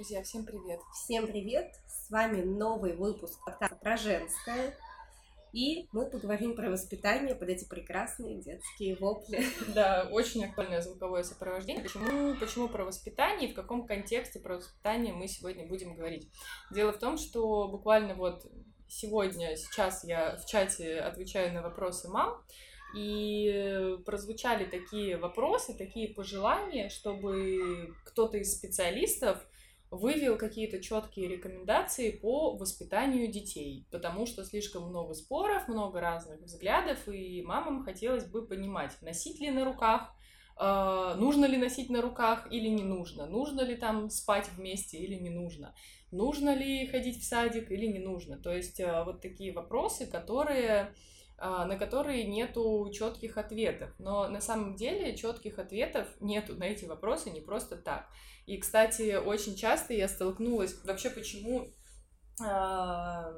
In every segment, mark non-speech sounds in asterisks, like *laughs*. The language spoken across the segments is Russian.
Друзья, всем привет. Всем привет! С вами новый выпуск подкаста про женское. И мы поговорим про воспитание под эти прекрасные детские вопли. *laughs* Да, очень актуальное звуковое сопровождение. Почему, почему про воспитание и в каком контексте про воспитание мы сегодня будем говорить? Дело в том, что буквально вот сегодня, сейчас я в чате отвечаю на вопросы мам, и прозвучали такие вопросы, такие пожелания, чтобы кто-то из специалистов вывел какие-то четкие рекомендации по воспитанию детей, потому что слишком много споров, много разных взглядов, и мамам хотелось бы понимать, носить ли на руках, э, нужно ли носить на руках или не нужно, нужно ли там спать вместе или не нужно, нужно ли ходить в садик или не нужно. То есть э, вот такие вопросы, которые на которые нету четких ответов. Но на самом деле четких ответов нету на эти вопросы не просто так. И, кстати, очень часто я столкнулась вообще почему а,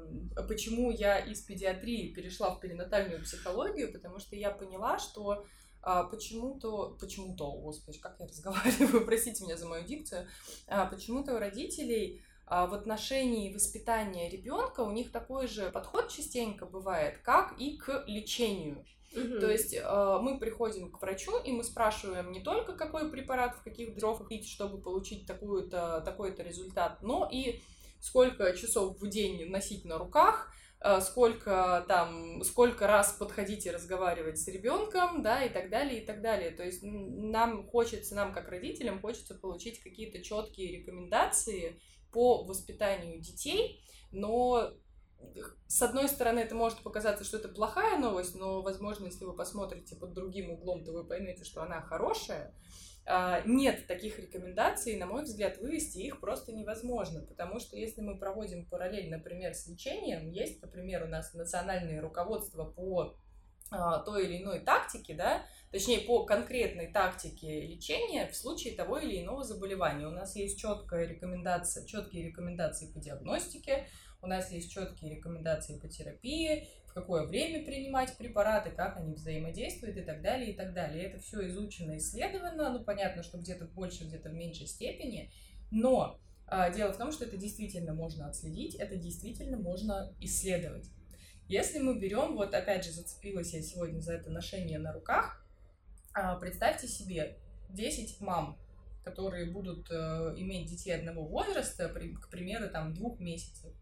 почему я из педиатрии перешла в перинатальную психологию, потому что я поняла, что а, почему-то, почему-то, господи, как я разговариваю, *laughs* простите меня за мою дикцию, почему-то у родителей а в отношении воспитания ребенка у них такой же подход частенько бывает, как и к лечению. Угу. То есть э, мы приходим к врачу, и мы спрашиваем не только, какой препарат в каких дров пить, чтобы получить такую-то, такой-то результат, но и сколько часов в день носить на руках, сколько там, сколько раз подходить и разговаривать с ребенком, да, и так далее, и так далее. То есть нам хочется, нам как родителям хочется получить какие-то четкие рекомендации, по воспитанию детей, но с одной стороны, это может показаться, что это плохая новость, но, возможно, если вы посмотрите под другим углом, то вы поймете, что она хорошая. А, нет таких рекомендаций, на мой взгляд, вывести их просто невозможно, потому что если мы проводим параллель, например, с лечением, есть, например, у нас национальное руководство по а, той или иной тактике, да, точнее по конкретной тактике лечения в случае того или иного заболевания. У нас есть четкая рекомендация, четкие рекомендации по диагностике, у нас есть четкие рекомендации по терапии, в какое время принимать препараты, как они взаимодействуют и так далее, и так далее. Это все изучено, исследовано, ну понятно, что где-то в большей, где-то в меньшей степени, но а, дело в том, что это действительно можно отследить, это действительно можно исследовать. Если мы берем, вот опять же зацепилась я сегодня за это ношение на руках, а, представьте себе 10 мам, которые будут э, иметь детей одного возраста, к примеру, там двух месяцев.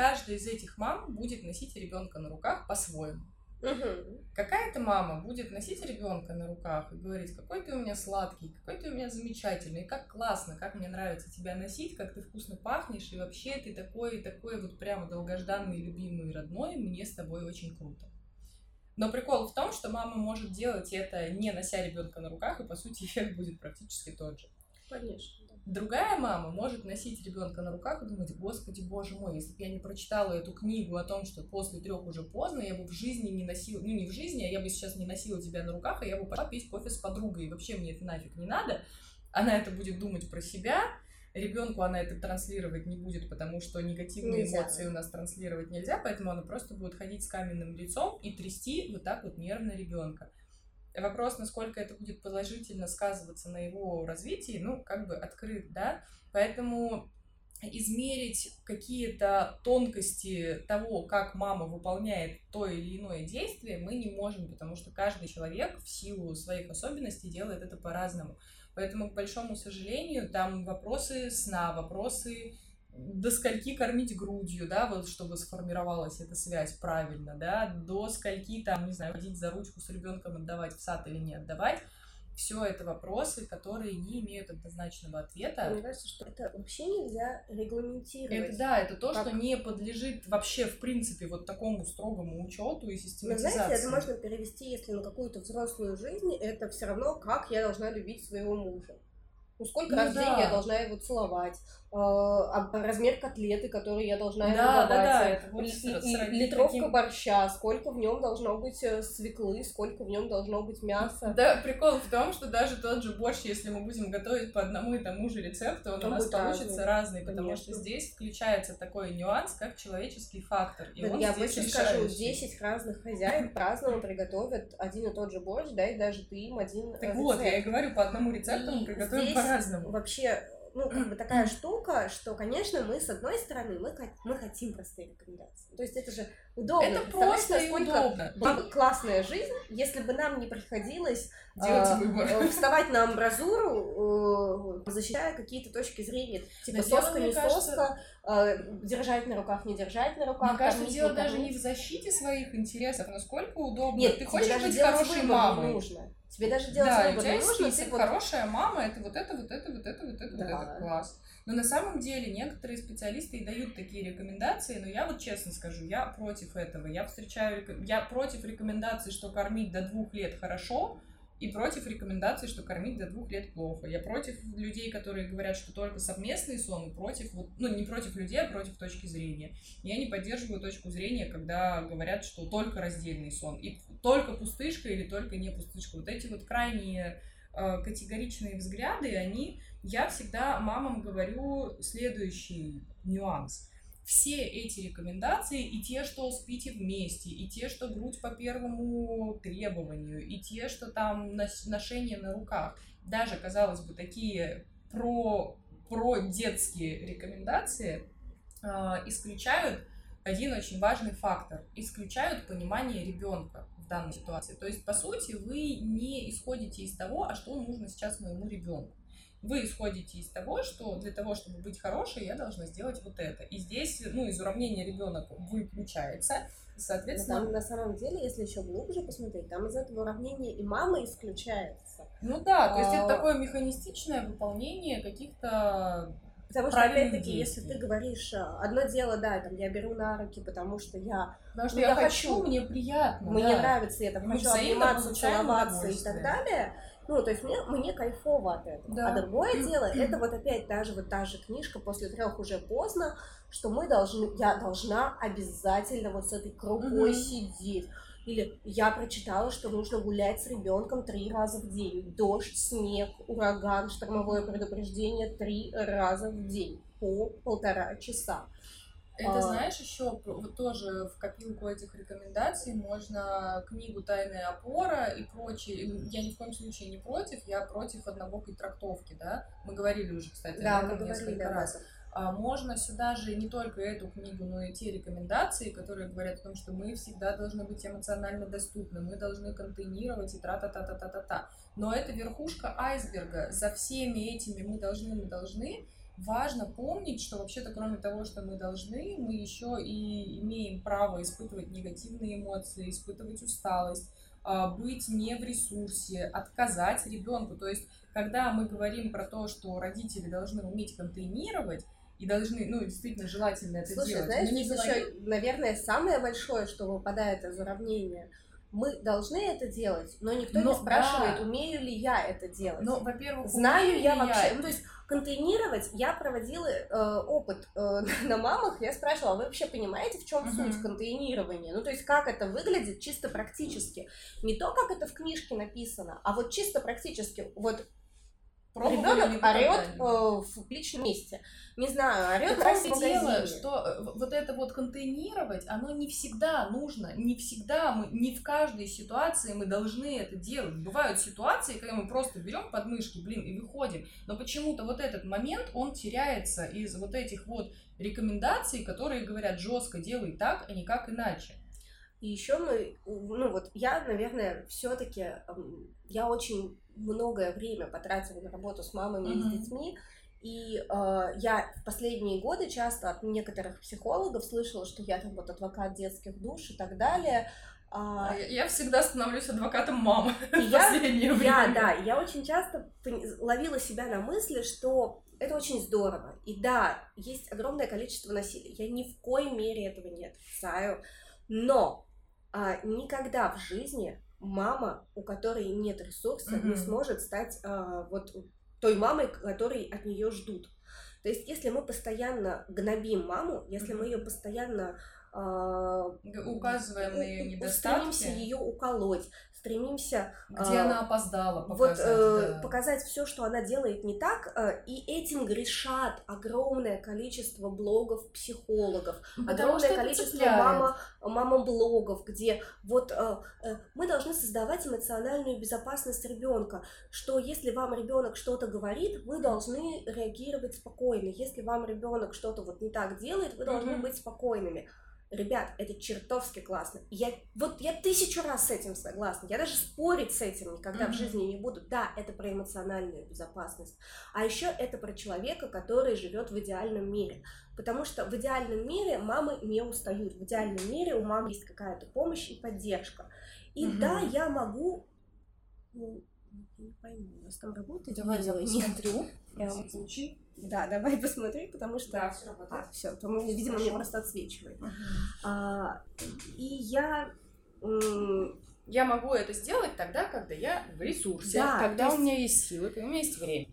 Каждая из этих мам будет носить ребенка на руках по-своему. Угу. Какая-то мама будет носить ребенка на руках и говорить, какой ты у меня сладкий, какой ты у меня замечательный, как классно, как мне нравится тебя носить, как ты вкусно пахнешь, и вообще ты такой, такой вот прямо долгожданный, любимый, родной, мне с тобой очень круто. Но прикол в том, что мама может делать это, не нося ребенка на руках, и по сути *laughs* эффект будет практически тот же. Конечно. Другая мама может носить ребенка на руках и думать, господи, боже мой, если бы я не прочитала эту книгу о том, что после трех уже поздно, я бы в жизни не носила, ну не в жизни, а я бы сейчас не носила тебя на руках, а я бы пошла пить кофе с подругой, и вообще мне это нафиг не надо. Она это будет думать про себя, Ребенку она это транслировать не будет, потому что негативные нельзя. эмоции у нас транслировать нельзя, поэтому она просто будет ходить с каменным лицом и трясти вот так вот нервно ребенка. Вопрос, насколько это будет положительно сказываться на его развитии, ну, как бы открыт, да, поэтому измерить какие-то тонкости того, как мама выполняет то или иное действие, мы не можем, потому что каждый человек в силу своих особенностей делает это по-разному. Поэтому, к большому сожалению, там вопросы сна, вопросы до скольки кормить грудью, да, вот чтобы сформировалась эта связь правильно, да, до скольки там, не знаю, ходить за ручку с ребенком, отдавать в сад или не отдавать все это вопросы, которые не имеют однозначного ответа. Мне кажется, что это вообще нельзя регламентировать. Это да, это то, как... что не подлежит вообще в принципе вот такому строгому учету и систематизации. Но знаете, это можно перевести, если на какую-то взрослую жизнь, это все равно, как я должна любить своего мужа. Ну, сколько ну, раз да. в день я должна его целовать, размер котлеты, который я должна да, ему давать, да, да, вот литровка таким... борща, сколько в нем должно быть э, свеклы, сколько в нем должно быть мяса. Да, прикол в том, что даже тот же борщ, если мы будем готовить по одному и тому же рецепту, он, он у нас получится разный, разный потому Конечно. что здесь включается такой нюанс, как человеческий фактор. И да, он я больше скажу, 10 разных хозяев по-разному приготовят один и тот же борщ, да, и даже ты им один Так рецепт. вот, я и говорю, по одному рецепту мы приготовим по-разному. Вообще ну, как бы такая штука, что, конечно, мы, с одной стороны, мы, мы хотим простые рекомендации. То есть это же удобно. Это просто и удобно. Была бы классная жизнь, если бы нам не приходилось э, выбор. Э, *laughs* вставать на амбразуру, э, защищая какие-то точки зрения, типа соска, не кажется... соска, э, держать на руках, не держать на руках. Мне кажется, дело даже не в защите своих интересов, насколько удобно. Нет, ты хочешь быть хорошей мамой. Нужно. Тебе даже делать да, выбор не нужно. Список, вот... хорошая мама, это вот это, вот это, вот это, вот это, да. вот это. Класс. Но на самом деле некоторые специалисты и дают такие рекомендации, но я вот честно скажу, я против этого. Я встречаю, я против рекомендаций, что кормить до двух лет хорошо, и против рекомендаций, что кормить до двух лет плохо. Я против людей, которые говорят, что только совместный сон, и против, вот, ну, не против людей, а против точки зрения. Я не поддерживаю точку зрения, когда говорят, что только раздельный сон, и только пустышка или только не пустышка. Вот эти вот крайние категоричные взгляды, они, я всегда мамам говорю следующий нюанс все эти рекомендации, и те, что спите вместе, и те, что грудь по первому требованию, и те, что там ношение на руках, даже, казалось бы, такие про, про детские рекомендации э, исключают один очень важный фактор. Исключают понимание ребенка данной ситуации. То есть, по сути, вы не исходите из того, а что нужно сейчас моему ребенку вы исходите из того, что для того, чтобы быть хорошей, я должна сделать вот это. И здесь, ну, из уравнения ребенок выключается, соответственно... там, на самом деле, если еще глубже посмотреть, там из этого уравнения и мама исключается. Ну да, то есть это а, такое механистичное выполнение каких-то Потому что, опять-таки, если ты говоришь, а, одно дело, да, там, я беру на руки, потому что я... Потому что ну, я, я хочу, мне приятно, Мне да. нравится, я там хочу обниматься, целоваться и так далее, ну, то есть мне, мне кайфово от этого. Да. А другое дело, это вот опять даже вот та же книжка после трех уже поздно, что мы должны, я должна обязательно вот с этой крупой угу. сидеть. Или я прочитала, что нужно гулять с ребенком три раза в день. Дождь, снег, ураган, штормовое предупреждение три раза в день по полтора часа. Это а... знаешь, еще вот тоже в копилку этих рекомендаций можно книгу Тайная опора и прочее. Я ни в коем случае не против, я против однобокой трактовки, да. Мы говорили уже, кстати, да, об этом несколько раз. А можно сюда же не только эту книгу, но и те рекомендации, которые говорят о том, что мы всегда должны быть эмоционально доступны, мы должны контейнировать и тра-та-та-та-та-та-та. Но это верхушка айсберга. За всеми этими мы должны, мы должны важно помнить, что вообще-то кроме того, что мы должны, мы еще и имеем право испытывать негативные эмоции, испытывать усталость, а, быть не в ресурсе, отказать ребенку. То есть, когда мы говорим про то, что родители должны уметь контейнировать, и должны, ну, действительно желательно это Слушай, делать. знаешь, здесь говорим... еще, наверное, самое большое, что выпадает из уравнения – мы должны это делать, но никто но, не спрашивает, да. умею ли я это делать. Ну, во-первых, знаю я вообще. Я... Ну, то есть контейнировать я проводила э, опыт э, *laughs* на мамах, я спрашивала, а вы вообще понимаете, в чем uh-huh. суть контейнирования? Ну, то есть как это выглядит чисто практически. Не то, как это в книжке написано, а вот чисто практически. Вот Ребенок орет э, в личном месте. Не знаю, орет в дело, что э, вот это вот контейнировать, оно не всегда нужно, не всегда мы, не в каждой ситуации мы должны это делать. Бывают ситуации, когда мы просто берем подмышки, блин, и выходим, но почему-то вот этот момент, он теряется из вот этих вот рекомендаций, которые говорят жестко делай так, а никак иначе. И еще мы, ну вот я, наверное, все-таки, я очень многое время потратила на работу с мамами mm-hmm. и с детьми, и э, я в последние годы часто от некоторых психологов слышала, что я там вот адвокат детских душ и так далее. А... Я всегда становлюсь адвокатом мамы *laughs* и в я, последнее время. Я, да, я очень часто ловила себя на мысли, что это очень здорово. И да, есть огромное количество насилия. Я ни в коей мере этого не отрицаю. Но а, никогда в жизни мама, у которой нет ресурса, mm-hmm. не сможет стать а, вот той мамой, которой от нее ждут. То есть, если мы постоянно гнобим маму, если мы ее постоянно указываем на ее недостатки. Стремимся ее уколоть, стремимся... Где э, она опоздала, показать. Вот э, да. показать все, что она делает не так, э, и этим грешат огромное количество блогов психологов, ну, огромное количество мама, мама-блогов, где вот э, э, мы должны создавать эмоциональную безопасность ребенка, что если вам ребенок что-то говорит, вы должны реагировать спокойно. Если вам ребенок что-то вот не так делает, вы должны mm-hmm. быть спокойными. Ребят, это чертовски классно. Я, вот я тысячу раз с этим согласна. Я даже спорить с этим никогда mm-hmm. в жизни не буду. Да, это про эмоциональную безопасность. А еще это про человека, который живет в идеальном мире. Потому что в идеальном мире мамы не устают. В идеальном мире у мамы есть какая-то помощь и поддержка. И mm-hmm. да, я могу... Ну, не пойму, у нас там работает? Давай я *laughs* посмотрю. Я случай. Да, давай посмотри, потому что... Да, все работает. А, все, то, видимо, Хорошо. мне просто отсвечивает. А, и я... Я могу это сделать тогда, когда я в ресурсе, да, когда есть... у меня есть силы, когда у меня есть время.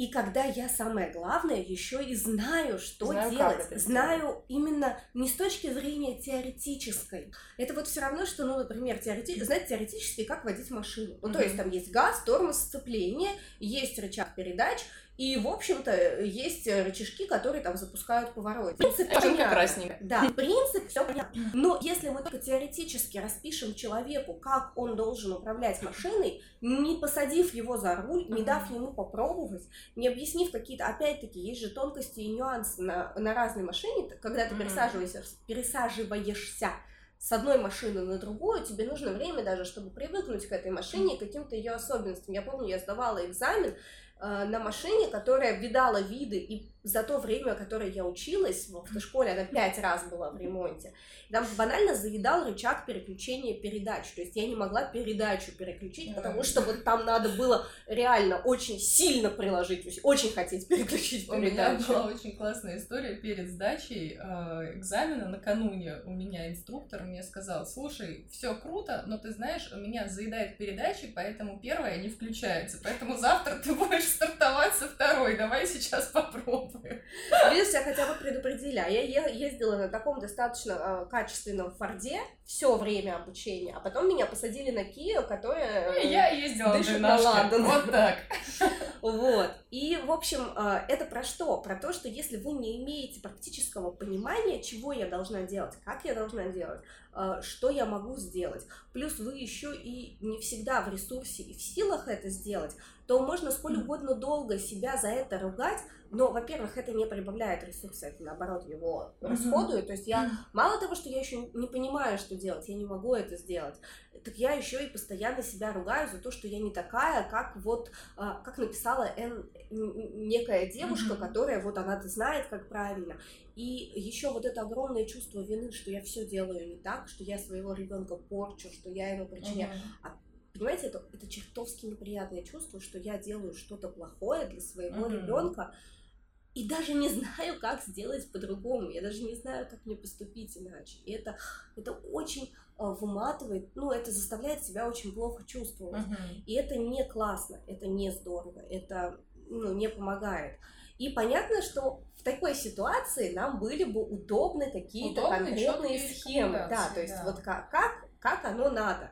И когда я самое главное еще и знаю, что знаю, делать, знаю делать. именно не с точки зрения теоретической. Это вот все равно, что, ну, например, теорети... знать теоретически, как водить машину. Ну, mm-hmm. то есть там есть газ, тормоз, сцепление, есть рычаг передач, и, в общем-то, есть рычажки, которые там запускают поворот. Принцип Это понятно. Да, принцип все понятно. Но если мы только теоретически распишем человеку, как он должен управлять машиной, не посадив его за руль, не дав ему попробовать, не объяснив какие-то, опять-таки, есть же тонкости и нюансы на, на разной машине, когда ты пересаживаешься, пересаживаешься с одной машины на другую, тебе нужно время даже, чтобы привыкнуть к этой машине и каким-то ее особенностям. Я помню, я сдавала экзамен, Э, на машине, которая видала виды, и за то время, которое я училась в автошколе, она пять раз была в ремонте, там банально заедал рычаг переключения передач, то есть я не могла передачу переключить, потому что вот там надо было реально очень сильно приложить, очень хотеть переключить передачу. У меня была очень классная история. Перед сдачей э, экзамена, накануне у меня инструктор мне сказал, слушай, все круто, но ты знаешь, у меня заедает передачи, поэтому первая не включается, поэтому завтра ты будешь стартовать со второй, давай сейчас попробуем. Видишь, я хотя бы предупредили, а я ездила на таком достаточно э, качественном Форде все время обучения, а потом меня посадили на Кио, которая э, Я ездила дышит на Ладан. Вот так. Вот. И, в общем, э, это про что? Про то, что если вы не имеете практического понимания, чего я должна делать, как я должна делать, э, что я могу сделать, плюс вы еще и не всегда в ресурсе и в силах это сделать, то можно сколь угодно долго себя за это ругать, но, во-первых, это не прибавляет ресурса, это наоборот его расходует. То есть я мало того, что я еще не понимаю, что делать, я не могу это сделать, так я еще и постоянно себя ругаю за то, что я не такая, как вот, а, как написала Н, некая девушка, которая вот она-то знает, как правильно. И еще вот это огромное чувство вины, что я все делаю не так, что я своего ребенка порчу, что я ему причиняю. А Понимаете, это, это чертовски неприятное чувство, что я делаю что-то плохое для своего mm-hmm. ребенка и даже не *laughs* знаю, как сделать по-другому. Я даже не знаю, как мне поступить иначе. И это, это очень а, выматывает, ну, это заставляет себя очень плохо чувствовать. Mm-hmm. И это не классно, это не здорово, это ну, не помогает. И понятно, что в такой ситуации нам были бы удобны какие-то конкретные схемы. Да, то есть да. вот как, как, как оно надо.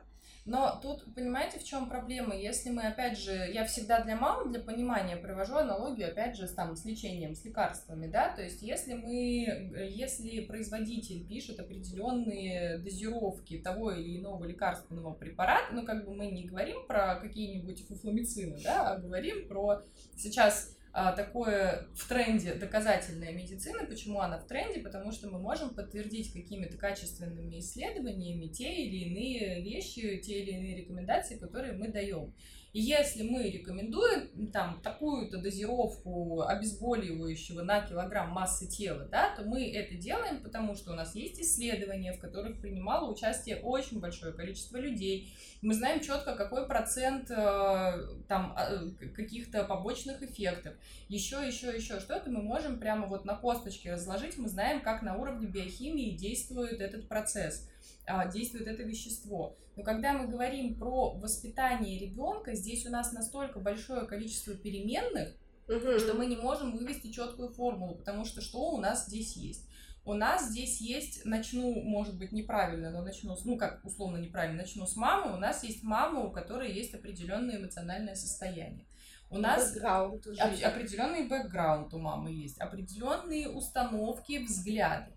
Но тут, понимаете, в чем проблема? Если мы, опять же, я всегда для мам, для понимания привожу аналогию, опять же, с, там, с лечением, с лекарствами, да, то есть если мы, если производитель пишет определенные дозировки того или иного лекарственного препарата, ну, как бы мы не говорим про какие-нибудь фуфломицины, да, а говорим про сейчас такое в тренде доказательная медицина. Почему она в тренде? Потому что мы можем подтвердить какими-то качественными исследованиями те или иные вещи, те или иные рекомендации, которые мы даем. И если мы рекомендуем там такую-то дозировку обезболивающего на килограмм массы тела, да, то мы это делаем, потому что у нас есть исследования, в которых принимало участие очень большое количество людей. Мы знаем четко, какой процент э, там э, каких-то побочных эффектов. Еще, еще, еще что-то мы можем прямо вот на косточке разложить. Мы знаем, как на уровне биохимии действует этот процесс. А, действует это вещество. Но когда мы говорим про воспитание ребенка, здесь у нас настолько большое количество переменных, угу. что мы не можем вывести четкую формулу, потому что что у нас здесь есть? у нас здесь есть, начну, может быть, неправильно, но начну, ну, как условно неправильно, начну с мамы. У нас есть мама, у которой есть определенное эмоциональное состояние. У нас бэкграунд определенный бэкграунд у мамы есть, определенные установки, взгляды.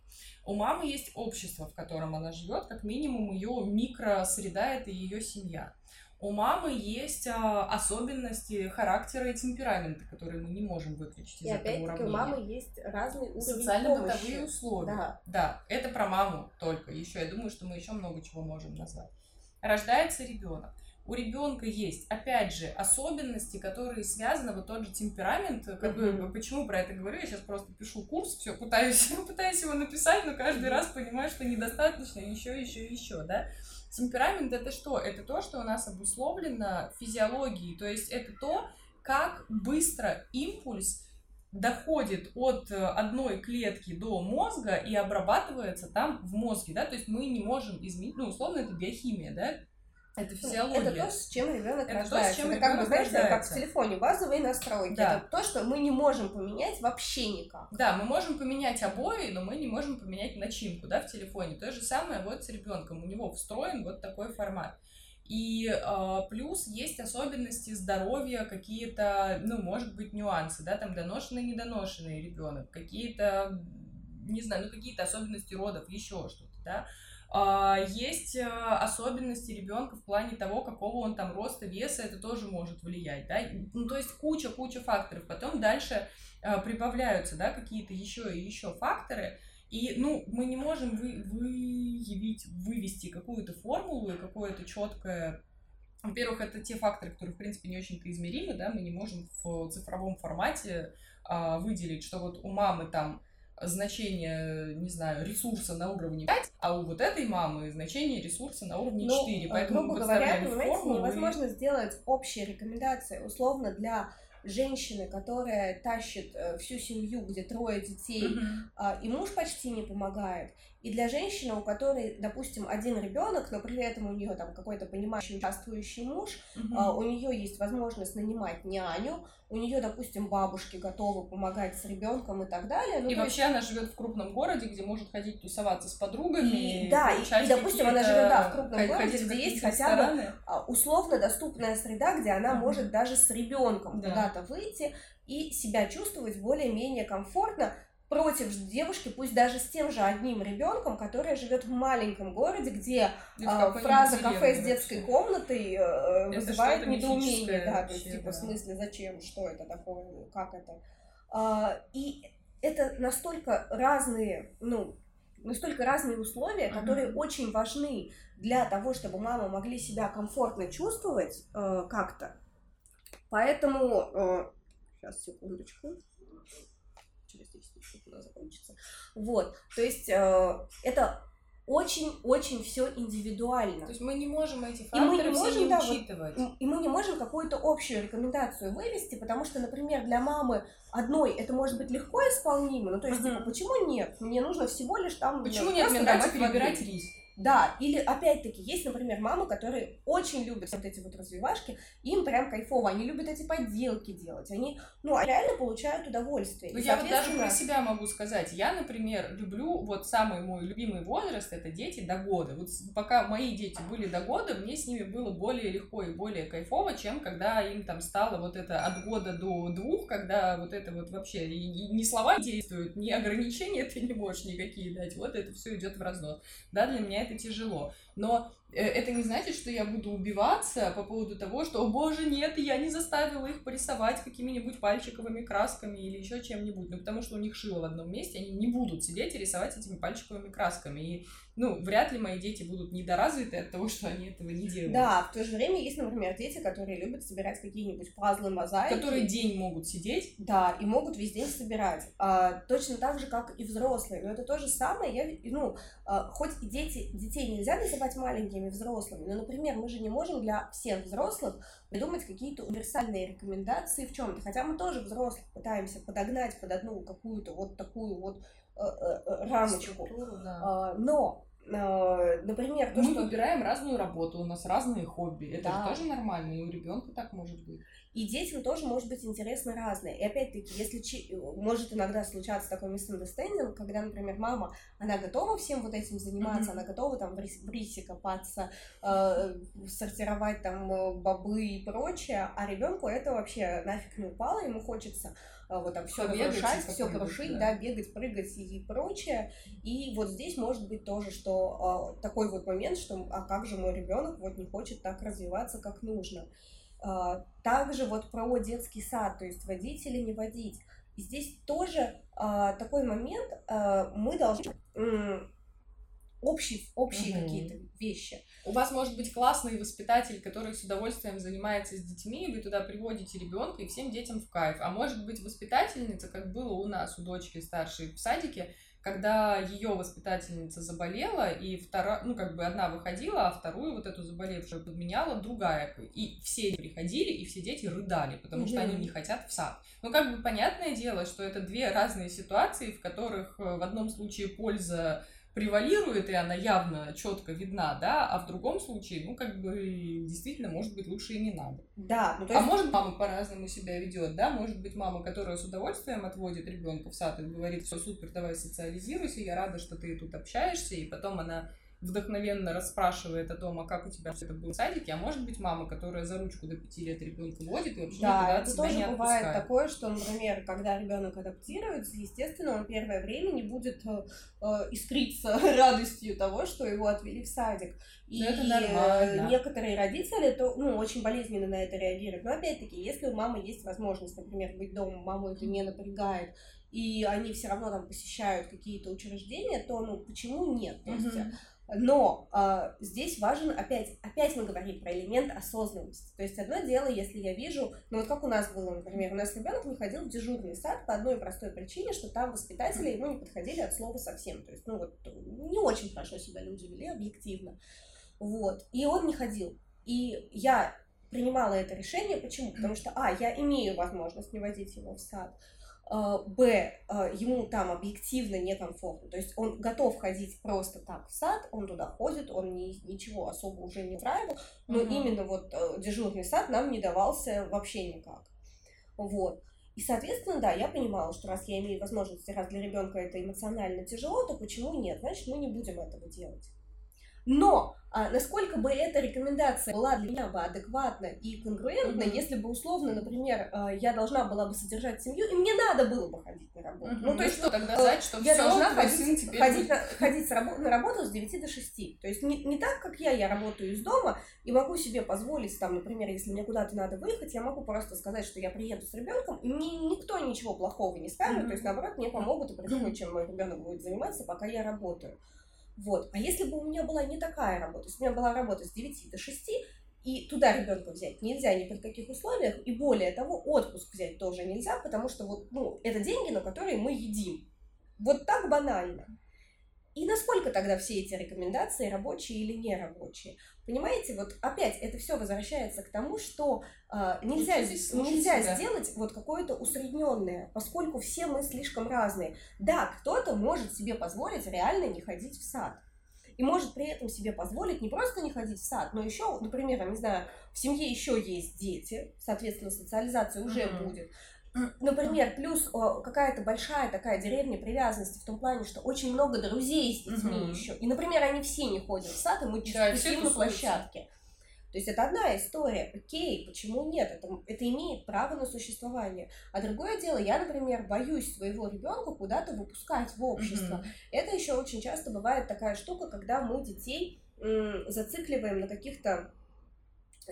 У мамы есть общество, в котором она живет, как минимум ее микросреда это ее семья. У мамы есть а, особенности характера и темперамента, которые мы не можем выключить из и этого уравнения. у мамы есть разные уровни Социально-бытовые условия. Да. да, это про маму только. Еще я думаю, что мы еще много чего можем назвать. Рождается ребенок. У ребенка есть, опять же, особенности, которые связаны, вот тот же темперамент, как бы, почему про это говорю, я сейчас просто пишу курс, все, пытаюсь, *laughs* пытаюсь его написать, но каждый раз понимаю, что недостаточно, еще, еще, еще, да. Темперамент это что? Это то, что у нас обусловлено физиологией, то есть это то, как быстро импульс доходит от э, одной клетки до мозга и обрабатывается там в мозге, да, то есть мы не можем изменить, ну, условно, это биохимия, да, это физиология. Это то, с чем ребенок это рождается. То, с чем это как бы, знаешь, как в телефоне базовые настройки. Да. Это то, что мы не можем поменять вообще никак. Да, мы можем поменять обои, но мы не можем поменять начинку, да, в телефоне. То же самое вот с ребенком. У него встроен вот такой формат. И э, плюс есть особенности здоровья, какие-то, ну, может быть, нюансы, да, там доношенный, недоношенный ребенок, какие-то, не знаю, ну, какие-то особенности родов, еще что-то, да. А, есть э, особенности ребенка в плане того, какого он там роста, веса, это тоже может влиять, да, ну, то есть куча-куча факторов. Потом дальше э, прибавляются, да, какие-то еще и еще факторы, и, ну, мы не можем вы, выявить, вывести какую-то формулу и какое-то четкое во-первых, это те факторы, которые, в принципе, не очень-то измеримы, да, мы не можем в цифровом формате а, выделить, что вот у мамы там значение, не знаю, ресурса на уровне 5, а у вот этой мамы значение ресурса на уровне ну, 4. Поэтому грубо говоря, понимаете, невозможно сделать общие рекомендации. Условно, для женщины, которая тащит э, всю семью, где трое детей, uh-huh. и муж почти не помогает, и для женщины, у которой, допустим, один ребенок, но при этом у нее там какой-то понимающий, участвующий муж, uh-huh. у нее есть возможность нанимать няню, у нее, допустим, бабушки готовы помогать с ребенком и так далее. Ну, и вообще есть... она живет в крупном городе, где может ходить тусоваться с подругами. И, да, и, и, допустим, она живет да, в крупном городе, где есть хотя бы а, условно доступная среда, где она uh-huh. может даже с ребенком да. куда-то выйти и себя чувствовать более-менее комфортно против девушки, пусть даже с тем же одним ребенком, которая живет в маленьком городе, где э, фраза кафе с детской вообще. комнатой э, вызывает недоумение, да, то есть типа да. в смысле зачем, что это такое, как это. А, и это настолько разные, ну, настолько разные условия, uh-huh. которые очень важны для того, чтобы мамы могли себя комфортно чувствовать э, как-то. Поэтому э, сейчас секундочку через 10 минут она закончится. Вот, то есть э, это очень-очень все индивидуально. То есть мы не можем эти факторы и мы не можем, да, учитывать. Вот, и мы не можем какую-то общую рекомендацию вывести, потому что, например, для мамы одной это может быть легко исполнимо, ну то есть, uh-huh. типа, почему нет? Мне нужно всего лишь там... Почему нет? Мне нравится перебирать рис. Да, или опять-таки есть, например, мамы, которые очень любят вот эти вот развивашки, им прям кайфово, они любят эти подделки делать, они, ну, реально получают удовольствие. Ну, я вот даже про себя могу сказать, я, например, люблю, вот самый мой любимый возраст, это дети до года. Вот пока мои дети были до года, мне с ними было более легко и более кайфово, чем когда им там стало вот это от года до двух, когда вот это вот вообще и, не слова действуют, ни ограничения ты не можешь никакие дать, вот это все идет в разнос. Да, для меня это тяжело. Но это не значит, что я буду убиваться по поводу того, что, о боже, нет, я не заставила их порисовать какими-нибудь пальчиковыми красками или еще чем-нибудь. Ну, потому что у них шило в одном месте, они не будут сидеть и рисовать этими пальчиковыми красками. И, ну, вряд ли мои дети будут недоразвиты от того, *laughs* что они этого не делают. Да, в то же время есть, например, дети, которые любят собирать какие-нибудь пазлы, мозаики. Которые день могут сидеть. Да, и могут весь день собирать. А, точно так же, как и взрослые. Но это то же самое. Я, ну, а, хоть и дети, детей нельзя называть маленькими взрослыми, но например, мы же не можем для всех взрослых придумать какие-то универсальные рекомендации в чем-то. Хотя мы тоже взрослых пытаемся подогнать под одну какую-то вот такую вот э, э, э рамочку. Да. А, но например, то, Мы что... выбираем разную работу, у нас разные хобби. Это да. же тоже нормально, и у ребенка так может быть. И детям тоже может быть интересно разное. И опять-таки, если чи... может иногда случаться такой misunderstanding, когда, например, мама, она готова всем вот этим заниматься, mm-hmm. она готова там в, рис... в рисе копаться, э, сортировать там э, бобы и прочее, а ребенку это вообще нафиг не упало, ему хочется э, вот там все разрушать, все крушить, да. да, бегать, прыгать и прочее. И вот здесь может быть тоже, что э, такой вот момент, что а как же мой ребенок вот не хочет так развиваться, как нужно. А, также вот про детский сад, то есть водить или не водить. И здесь тоже а, такой момент, а, мы должны общие, общие угу. какие-то вещи. У вас может быть классный воспитатель, который с удовольствием занимается с детьми, и вы туда приводите ребенка, и всем детям в кайф. А может быть воспитательница, как было у нас, у дочки старшей в садике, когда ее воспитательница заболела, и вторая, ну, как бы одна выходила, а вторую вот эту заболевшую подменяла другая. И все приходили, и все дети рыдали, потому mm-hmm. что они не хотят в сад. Ну, как бы понятное дело, что это две разные ситуации, в которых э, в одном случае польза превалирует, и она явно четко видна, да, а в другом случае, ну, как бы, действительно, может быть, лучше и не надо. Да. Ну, то а есть... А может, мама по-разному себя ведет, да, может быть, мама, которая с удовольствием отводит ребенка в сад и говорит, все супер, давай социализируйся, я рада, что ты тут общаешься, и потом она вдохновенно расспрашивает о том, а как у тебя все это было в садике, а может быть мама, которая за ручку до пяти лет ребенка водит и вообще да, это тоже не бывает такое, что, например, когда ребенок адаптируется, естественно, он первое время не будет э, э искриться *laughs* радостью того, что его отвели в садик. И Но это нормально. некоторые родители то, ну, очень болезненно на это реагируют. Но опять-таки, если у мамы есть возможность, например, быть дома, маму это не напрягает, и они все равно там посещают какие-то учреждения, то ну почему нет? То есть но э, здесь важен опять, опять мы говорим про элемент осознанности. То есть одно дело, если я вижу, ну вот как у нас было, например, у нас ребенок не ходил в дежурный сад по одной простой причине, что там воспитатели ему не подходили от слова совсем. То есть, ну вот не очень хорошо себя люди вели объективно. Вот. И он не ходил. И я принимала это решение. Почему? Потому что, а, я имею возможность не возить его в сад. А, б, а, ему там объективно некомфортно, то есть он готов ходить просто так в сад, он туда ходит, он ни, ничего особо уже не устраивал, но угу. именно вот э, дежурный сад нам не давался вообще никак. Вот. И, соответственно, да, я понимала, что раз я имею возможность, раз для ребенка это эмоционально тяжело, то почему нет? Значит, мы не будем этого делать. Но а насколько бы эта рекомендация была для меня бы адекватна и конгруентна, mm-hmm. если бы условно, например, а, я должна была бы содержать семью, и мне надо было бы ходить на работу. Mm-hmm. Ну, то есть, что тогда сказать, что я должна ходить, ходить, на, ходить рабо- на работу с 9 до 6. То есть не, не так, как я, я работаю из дома и могу себе позволить, там, например, если мне куда-то надо выехать, я могу просто сказать, что я приеду с ребенком, и мне никто ничего плохого не скажет, mm-hmm. то есть наоборот, мне помогут и придумают, чем мой ребенок будет заниматься, пока я работаю. Вот. А если бы у меня была не такая работа, если у меня была работа с 9 до 6, и туда ребенка взять нельзя ни при каких условиях, и более того, отпуск взять тоже нельзя, потому что вот, ну, это деньги, на которые мы едим. Вот так банально. И насколько тогда все эти рекомендации рабочие или нерабочие? Понимаете, вот опять это все возвращается к тому, что э, нельзя, нельзя сделать вот какое-то усредненное, поскольку все мы слишком разные. Да, кто-то может себе позволить реально не ходить в сад. И может при этом себе позволить не просто не ходить в сад, но еще, например, я не знаю, в семье еще есть дети, соответственно, социализация уже mm-hmm. будет. Например, плюс какая-то большая такая деревня привязанности в том плане, что очень много друзей с детьми угу. еще. И, например, они все не ходят в сад, и мы да, сидим на площадке. То есть это одна история. Окей, почему нет? Это, это имеет право на существование. А другое дело, я, например, боюсь своего ребенка куда-то выпускать в общество. mm Это еще очень часто бывает такая штука, когда мы детей м, зацикливаем на каких-то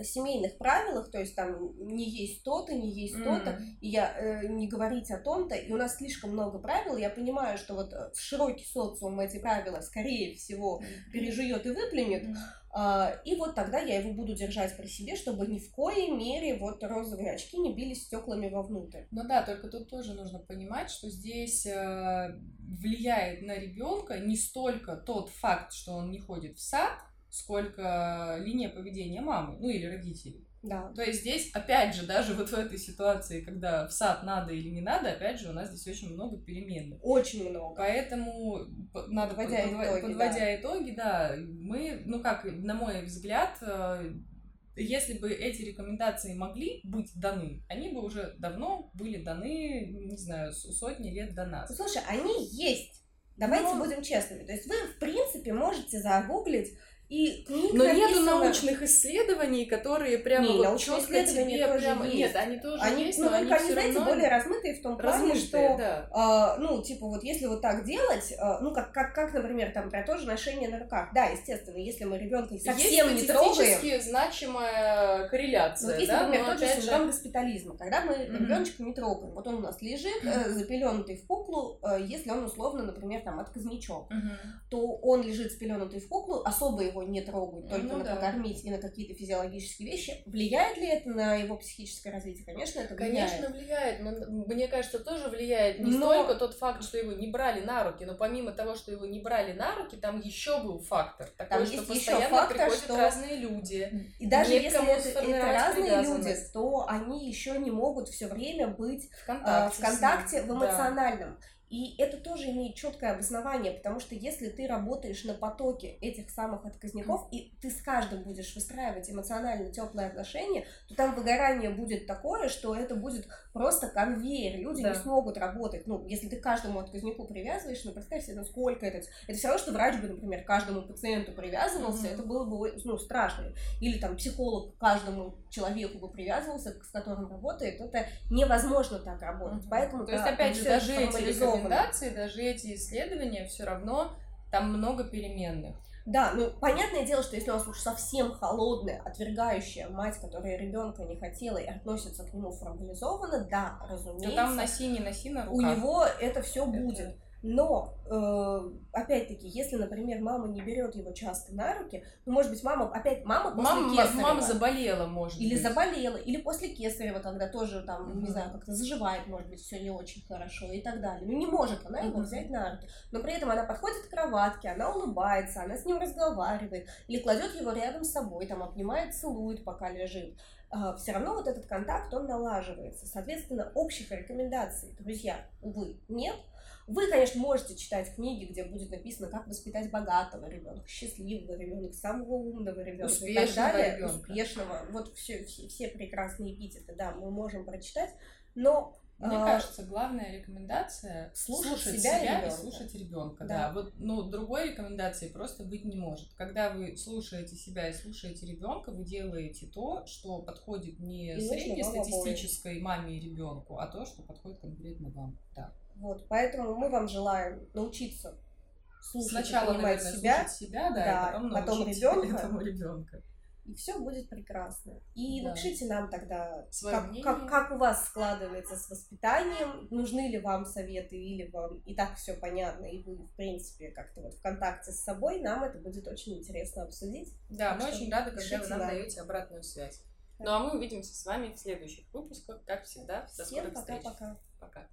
семейных правилах, то есть там не есть то-то, не есть mm. то-то, и я э, не говорить о том-то, и у нас слишком много правил, я понимаю, что вот э, широкий социум эти правила, скорее всего, пережует и выплюнет, mm. э, и вот тогда я его буду держать при себе, чтобы ни в коей мере вот розовые очки не бились стеклами вовнутрь. Ну да, только тут тоже нужно понимать, что здесь э, влияет на ребенка не столько тот факт, что он не ходит в сад, сколько линия поведения мамы, ну или родителей. Да. То есть здесь, опять же, даже вот в этой ситуации, когда в сад надо или не надо, опять же, у нас здесь очень много переменных. Очень много. Поэтому надо, подводя, под, итоги, подводя да. итоги, да, мы, ну как, на мой взгляд, э, если бы эти рекомендации могли быть даны, они бы уже давно были даны, не знаю, сотни лет до нас. Слушай, они есть. Давайте Но... будем честными. То есть вы, в принципе, можете загуглить и книг Но написано... нету научных исследований, которые прямо не, вот четко тебе тоже прямо... Есть. Нет, они тоже они, есть, ну, но только они, они знаете, равно... более размытые в том плане, размытые, что, да. а, ну, типа, вот если вот так делать, а, ну, как, как, как, например, там, про то же ношение на руках. Да, естественно, если мы ребенка совсем есть не трогаем... Есть значимая корреляция, вот есть, да? например, тот же синдром госпитализма, когда мы mm-hmm. ребеночка не трогаем. Вот он у нас лежит, mm-hmm. запеленутый в куклу, э, если он условно, например, там, отказничок, mm-hmm. то он лежит спеленутый в куклу, особо его не трогают, только ну, накормить и на какие-то физиологические вещи. Влияет ли это на его психическое развитие? Конечно, это влияет. Конечно, влияет, но мне кажется, тоже влияет не но... столько тот факт, что его не брали на руки, но помимо того, что его не брали на руки, там еще был фактор такой, там что постоянно еще фактор, приходят что... разные люди. И даже если это, это разные люди, то они еще не могут все время быть в контакте, э, в, контакте, в эмоциональном. Да. И это тоже имеет четкое обоснование, потому что если ты работаешь на потоке этих самых отказников, и ты с каждым будешь выстраивать эмоционально теплые отношения, то там выгорание будет такое, что это будет просто конвейер. Люди да. не смогут работать. Ну, если ты каждому отказнику привязываешь, ну, представь себе, насколько это... Это все равно, что врач бы, например, каждому пациенту привязывался, mm-hmm. это было бы, ну, страшно. Или там психолог каждому человеку бы привязывался, с которым работает, это невозможно так работать. Mm-hmm. Поэтому, то да, есть, опять же, даже эти рекомендации, даже эти исследования, все равно там много переменных. Да, ну понятное дело, что если у вас уж совсем холодная, отвергающая мать, которая ребенка не хотела и относится к нему формализованно, да, разумеется. То там носи, не носи на руках. У него это все будет. Но, э, опять-таки, если, например, мама не берет его часто на руки, ну, может быть, мама, опять, мама после мама, кесарева. Мама заболела, может или быть. Заболела, или после кесарева, когда тоже, там, угу. не знаю, как-то заживает, может быть, все не очень хорошо и так далее. Ну, не может она его угу. взять на руки. Но при этом она подходит к кроватке, она улыбается, она с ним разговаривает, или кладет его рядом с собой, там, обнимает, целует, пока лежит а, все равно вот этот контакт, он налаживается. Соответственно, общих рекомендаций, друзья, увы, нет. Вы, конечно, можете читать книги, где будет написано, как воспитать богатого ребенка, счастливого ребенка, самого умного ребенка успешного и так далее, ребенка. успешного. Вот все, все, все прекрасные эпитеты, да, мы можем прочитать, но мне а, кажется, главная рекомендация слушать, слушать себя, себя и, слушать ребенка. Да. да. Вот, ну, другой рекомендации просто быть не может. Когда вы слушаете себя и слушаете ребенка, вы делаете то, что подходит не и среднестатистической маме и ребенку, а то, что подходит конкретно вам. Да. Вот, поэтому мы вам желаем научиться слушать Сначала, и понимать наверное, себя, себя, да, да, и потом, потом ребенка, этому ребенка. И все будет прекрасно. И да. напишите нам тогда, как, как, как у вас складывается с воспитанием, нужны ли вам советы, или вам и так все понятно, и вы, в принципе, как-то вот в контакте с собой, нам это будет очень интересно обсудить. Да, мы очень рады, когда вы нам нам. даете обратную связь. Ну а мы увидимся с вами в следующих выпусках, как всегда. До Всем скорых пока, встреч. Пока. Пока.